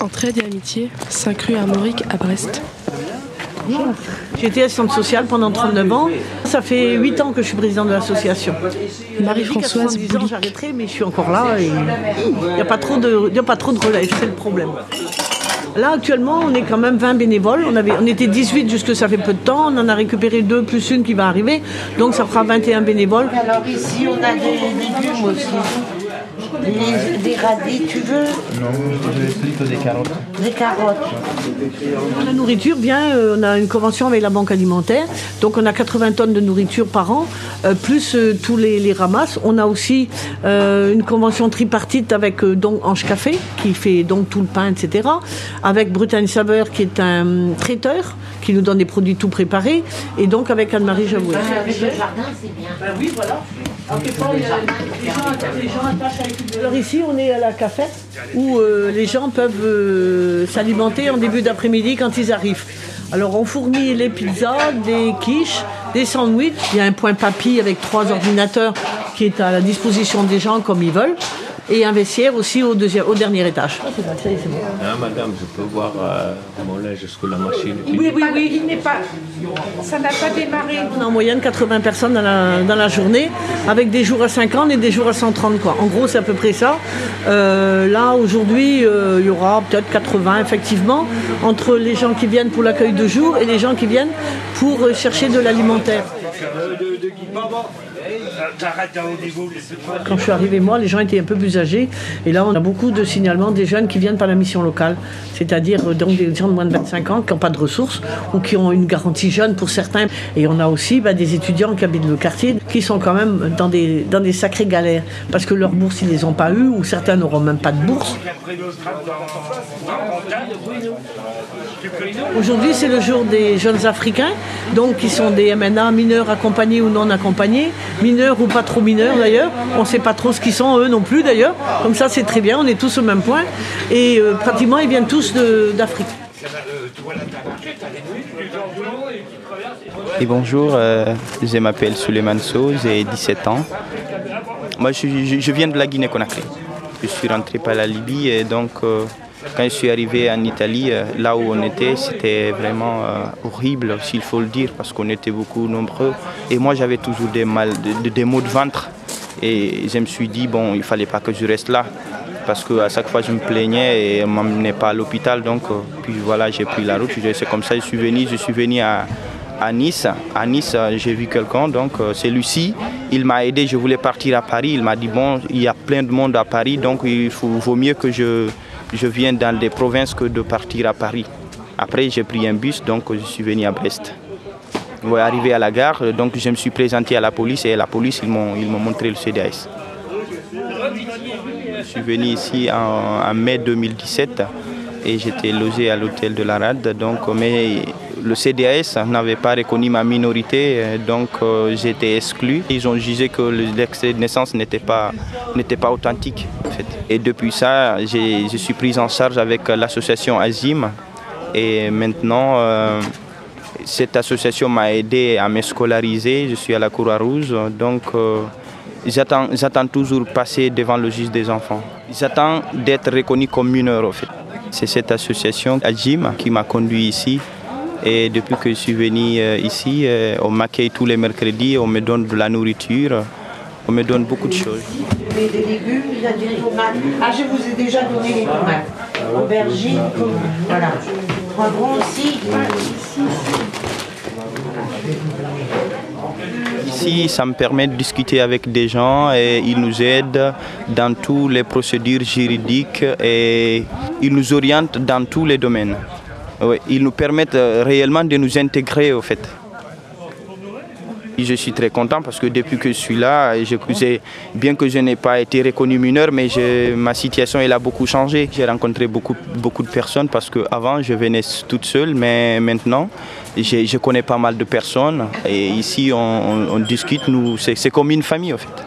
Entraide et amitié, 5 rue Armorique à Brest. J'ai été assistante sociale pendant 39 ans. Ça fait 8 ans que je suis présidente de l'association. Marie-Françoise J'ai dit qu'à 70 ans, j'arrêterai, mais je suis encore là et il n'y a pas trop de, il y a pas trop de relève, c'est le problème. Là, actuellement, on est quand même 20 bénévoles. On, avait, on était 18 jusque ça fait peu de temps. On en a récupéré deux plus une qui va arriver. Donc ça fera 21 bénévoles. Alors ici, on a des légumes aussi. Des, radis, tu veux? Non, je vais plutôt des carottes. Des carottes. La nourriture vient, euh, on a une convention avec la banque alimentaire, donc on a 80 tonnes de nourriture par an, euh, plus euh, tous les, les ramasses. On a aussi euh, une convention tripartite avec euh, donc Ange Café, qui fait donc tout le pain, etc. Avec Bretagne Saveur, qui est un traiteur, qui nous donne des produits tout préparés, et donc avec Anne-Marie Javoué. Avec le jardin, c'est bien. Ben oui, voilà. Alors ici, on est à la cafette où euh, les gens peuvent euh, s'alimenter en début d'après-midi quand ils arrivent. Alors on fournit les pizzas, des quiches, des sandwichs. Il y a un point papy avec trois ordinateurs qui est à la disposition des gens comme ils veulent. Et un vestiaire aussi au, deuxième, au dernier étage. Ah, madame, je peux voir euh, mon lait jusqu'à la machine. Oui, oui, oui. Il n'est pas. Ça n'a pas démarré. On a en moyenne 80 personnes dans la, dans la journée, avec des jours à 50 et des jours à 130. Quoi. En gros, c'est à peu près ça. Euh, là, aujourd'hui, euh, il y aura peut-être 80, effectivement, entre les gens qui viennent pour l'accueil de jour et les gens qui viennent pour euh, chercher de l'alimentaire. Quand je suis arrivée, moi, les gens étaient un peu plus âgés. Et là, on a beaucoup de signalements des jeunes qui viennent par la mission locale. C'est-à-dire euh, donc des gens de moins de 25 ans qui n'ont pas de ressources ou qui ont une garantie jeune pour certains. Et on a aussi bah, des étudiants qui habitent le quartier qui sont quand même dans des, dans des sacrées galères. Parce que leurs bourses, ils ne les ont pas eues ou certains n'auront même pas de bourse. Aujourd'hui, c'est le jour des jeunes Africains, donc qui sont des MNA mineurs accompagnés ou non accompagnés, mineurs ou pas trop mineurs d'ailleurs. On ne sait pas trop ce qu'ils sont, eux non plus d'ailleurs. Comme ça, c'est très bien, on est tous au même point. Et euh, pratiquement, ils viennent tous d'Afrique. Et bonjour, euh, je m'appelle Suleiman Sow, j'ai 17 ans. Moi, je, viens de la Guinée-Conakry. Je suis rentré par la Libye et donc, euh, quand je suis arrivé en Italie, euh, là où on était, c'était vraiment horrible, s'il faut le dire, parce qu'on était beaucoup nombreux. Et moi, j'avais toujours des, mal, de- de- des maux de ventre. Et je me suis dit, bon, il fallait pas que je reste là. Parce qu'à chaque fois, je me plaignais et on ne m'emmenait pas à l'hôpital. Donc, puis voilà, j'ai pris la route. C'est comme ça je suis venu. Je suis venu à, à Nice. À Nice, euh, j'ai vu quelqu'un, donc euh, c'est Lucie. Il m'a aidé, je voulais partir à Paris. Il m'a dit, bon, il y a plein de monde à Paris, donc il vaut mieux que je, je vienne dans des provinces que de partir à Paris. Après, j'ai pris un bus, donc je suis venu à Brest. Ouais, arrivé à la gare, euh, donc je me suis présenté à la police et la police, ils m'ont ils m'ont montré le CDS. Je suis venu ici en, en mai 2017 et j'étais logé à l'hôtel de la Rade. Donc, mais le CDAS n'avait pas reconnu ma minorité, euh, donc euh, j'étais exclu. Ils ont jugé que le- l'extrait de naissance n'était pas, n'était pas authentique. Et depuis ça, je suis pris en charge avec l'association Azim. Et maintenant, euh, cette association m'a aidé à me scolariser. Je suis à la Croix-Rouge, donc j'attends, j'attends toujours passer devant le juge des enfants. J'attends d'être reconnu comme mineur en fait. C'est cette association Ajim qui m'a conduit ici. Et depuis que je suis venu euh, ici, euh, on m'accueille tous les mercredis, on me donne de la nourriture, on me donne beaucoup de choses. Les légumes, il y a des tomates. Ah, je vous ai déjà donné les tomates. Aubergines, voilà. Poivrons aussi. Ici, ça me permet de discuter avec des gens et ils nous aident dans toutes les procédures juridiques et ils nous orientent dans tous les domaines. Ah ils nous permettent euh, réellement de nous intégrer au fait. Je suis très content parce que depuis que je suis là, bien que je n'ai pas été reconnu mineur, mais ma situation elle a beaucoup changé. J'ai rencontré beaucoup, beaucoup de personnes parce qu'avant je venais toute seule, mais maintenant je, connais pas mal de personnes et ici on, discute, nous, c'est, comme une famille en fait.